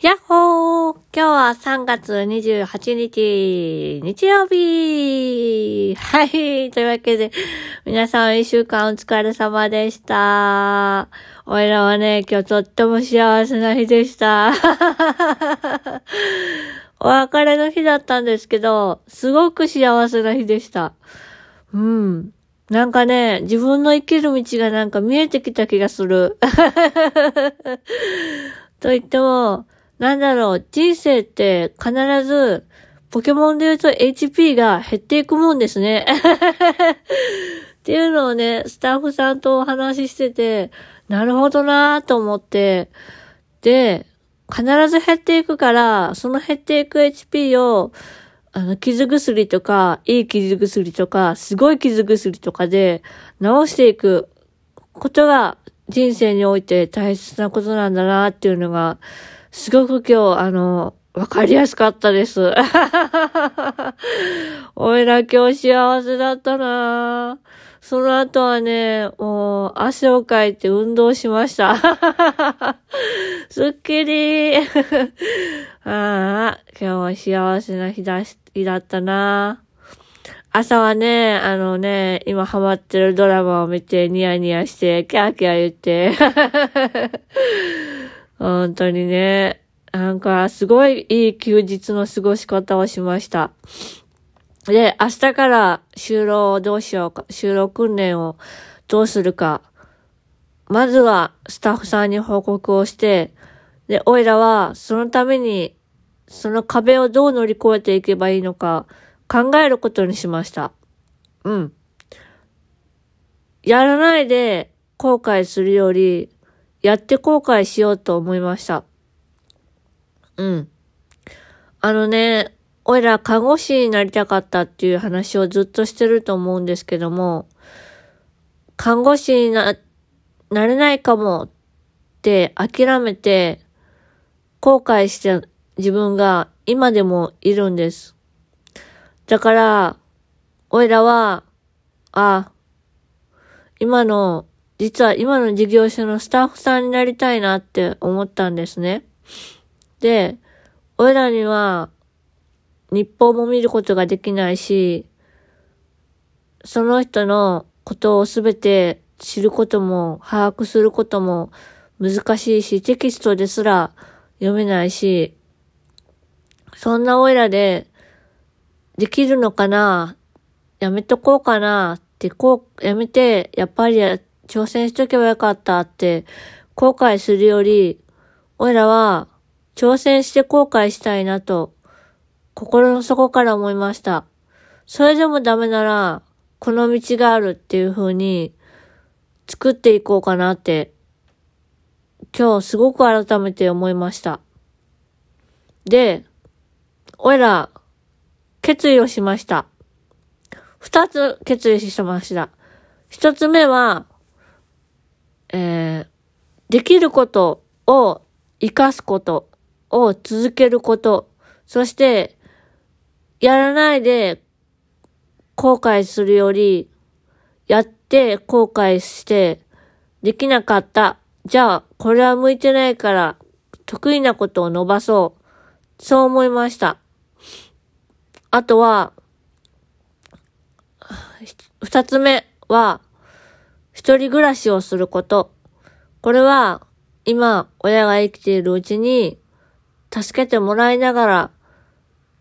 やっほー今日は3月28日、日曜日はい。というわけで、皆さん一週間お疲れ様でした。おいらはね、今日とっても幸せな日でした。お別れの日だったんですけど、すごく幸せな日でした。うん。なんかね、自分の生きる道がなんか見えてきた気がする。と言っても、なんだろう、人生って必ず、ポケモンで言うと HP が減っていくもんですね。っていうのをね、スタッフさんとお話ししてて、なるほどなぁと思って、で、必ず減っていくから、その減っていく HP を、あの、傷薬とか、いい傷薬とか、すごい傷薬とかで治していくことが人生において大切なことなんだなっていうのが、すごく今日、あの、わかりやすかったです。おいら今日幸せだったなその後はね、もう汗をかいて運動しました。すっきり ああ、今日は幸せな日だ日だったな朝はね、あのね、今ハマってるドラマを見てニヤニヤして、キャーキャー言って、本当にね、なんかすごいいい休日の過ごし方をしました。で、明日から就労をどうしようか、就労訓練をどうするか。まずはスタッフさんに報告をして、で、おいらはそのために、その壁をどう乗り越えていけばいいのか考えることにしました。うん。やらないで後悔するより、やって後悔しようと思いました。うん。あのね、おいら看護師になりたかったっていう話をずっとしてると思うんですけども、看護師にな、なれないかもって諦めて、後悔した自分が今でもいるんです。だから、おいらは、あ、今の実は今の事業所のスタッフさんになりたいなって思ったんですね。で、俺らには日報も見ることができないし、その人のことをすべて知ることも把握することも難しいし、テキストですら読めないし、そんなオイラでできるのかなやめとこうかなってこう、やめて、やっぱり挑戦しとけばよかったって後悔するより、おいらは挑戦して後悔したいなと心の底から思いました。それでもダメなら、この道があるっていう風に作っていこうかなって、今日すごく改めて思いました。で、おいら、決意をしました。二つ決意しました。一つ目は、できることを活かすことを続けること、そして、やらないで後悔するより、やって後悔して、できなかった。じゃあ、これは向いてないから、得意なことを伸ばそう。そう思いました。あとは、二つ目は、一人暮らしをすること。これは、今、親が生きているうちに、助けてもらいながら、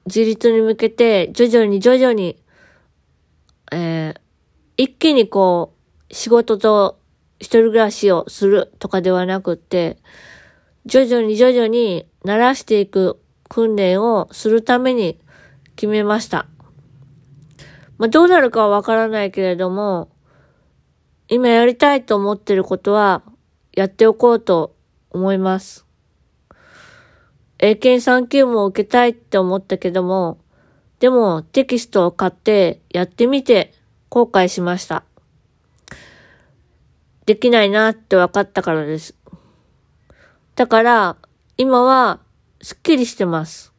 自立に向けて、徐々に徐々に、えー、一気にこう、仕事と一人暮らしをするとかではなくって、徐々に徐々に慣らしていく訓練をするために決めました。まあ、どうなるかはわからないけれども、今やりたいと思ってることはやっておこうと思います。英検3級も受けたいって思ったけども、でもテキストを買ってやってみて後悔しました。できないなって分かったからです。だから今はすっきりしてます。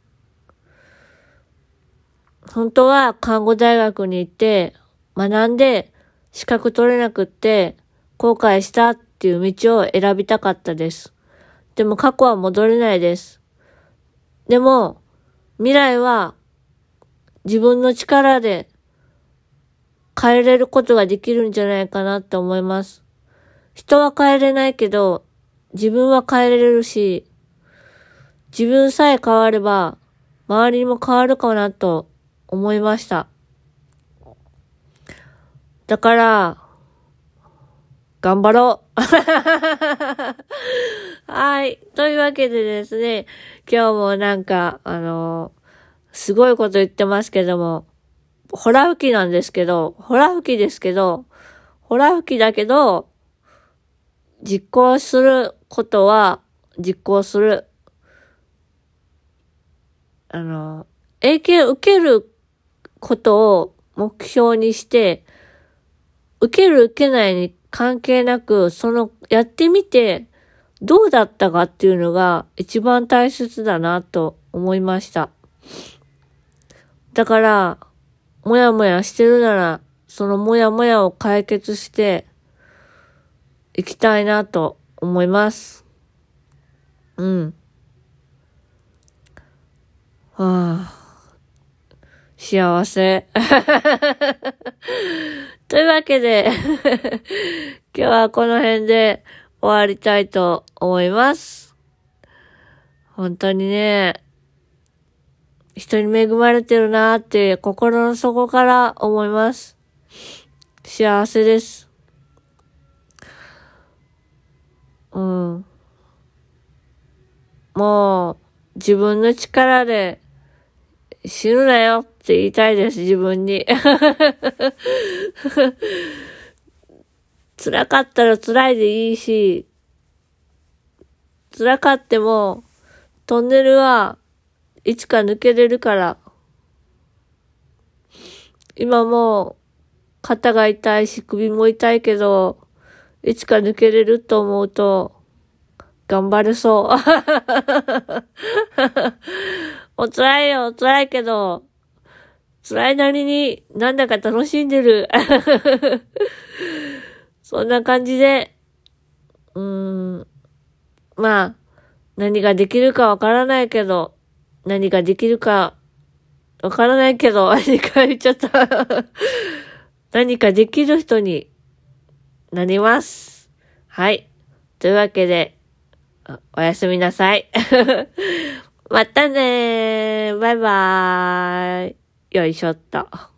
本当は看護大学に行って学んで資格取れなくって後悔したってていう道を選びたかったです。でも過去は戻れないです。でも、未来は自分の力で変えれることができるんじゃないかなって思います。人は変えれないけど、自分は変えれるし、自分さえ変われば、周りにも変わるかなと思いました。だから、頑張ろう はい。というわけでですね、今日もなんか、あのすごいこと言ってますけども、ホラ吹きなんですけど、ホラ吹きですけど、ホラ吹きだけど、実行することは実行する。あの、英検受けることを目標にして、受ける受けないに関係なく、その、やってみて、どうだったかっていうのが一番大切だなと思いました。だから、もやもやしてるなら、そのもやもやを解決していきたいなと思います。うん。はあ。幸せ。というわけで 今日はこの辺で終わりたいと思います。本当にね、人に恵まれてるなーって心の底から思います。幸せです。うん。もう、自分の力で死ぬなよって言いたいです、自分に。辛かったら辛いでいいし、辛かっても、トンネルはいつか抜けれるから。今も、肩が痛いし、首も痛いけど、いつか抜けれると思うと、頑張れそう。お辛いよ、辛いけど、辛いなりになんだか楽しんでる。そんな感じで、うーん、まあ、何ができるかわからないけど、何ができるかわからないけど、何か言っちゃった何かできる人になります。はい。というわけで、おやすみなさい。またねー。バイバーイ。よいしょっと。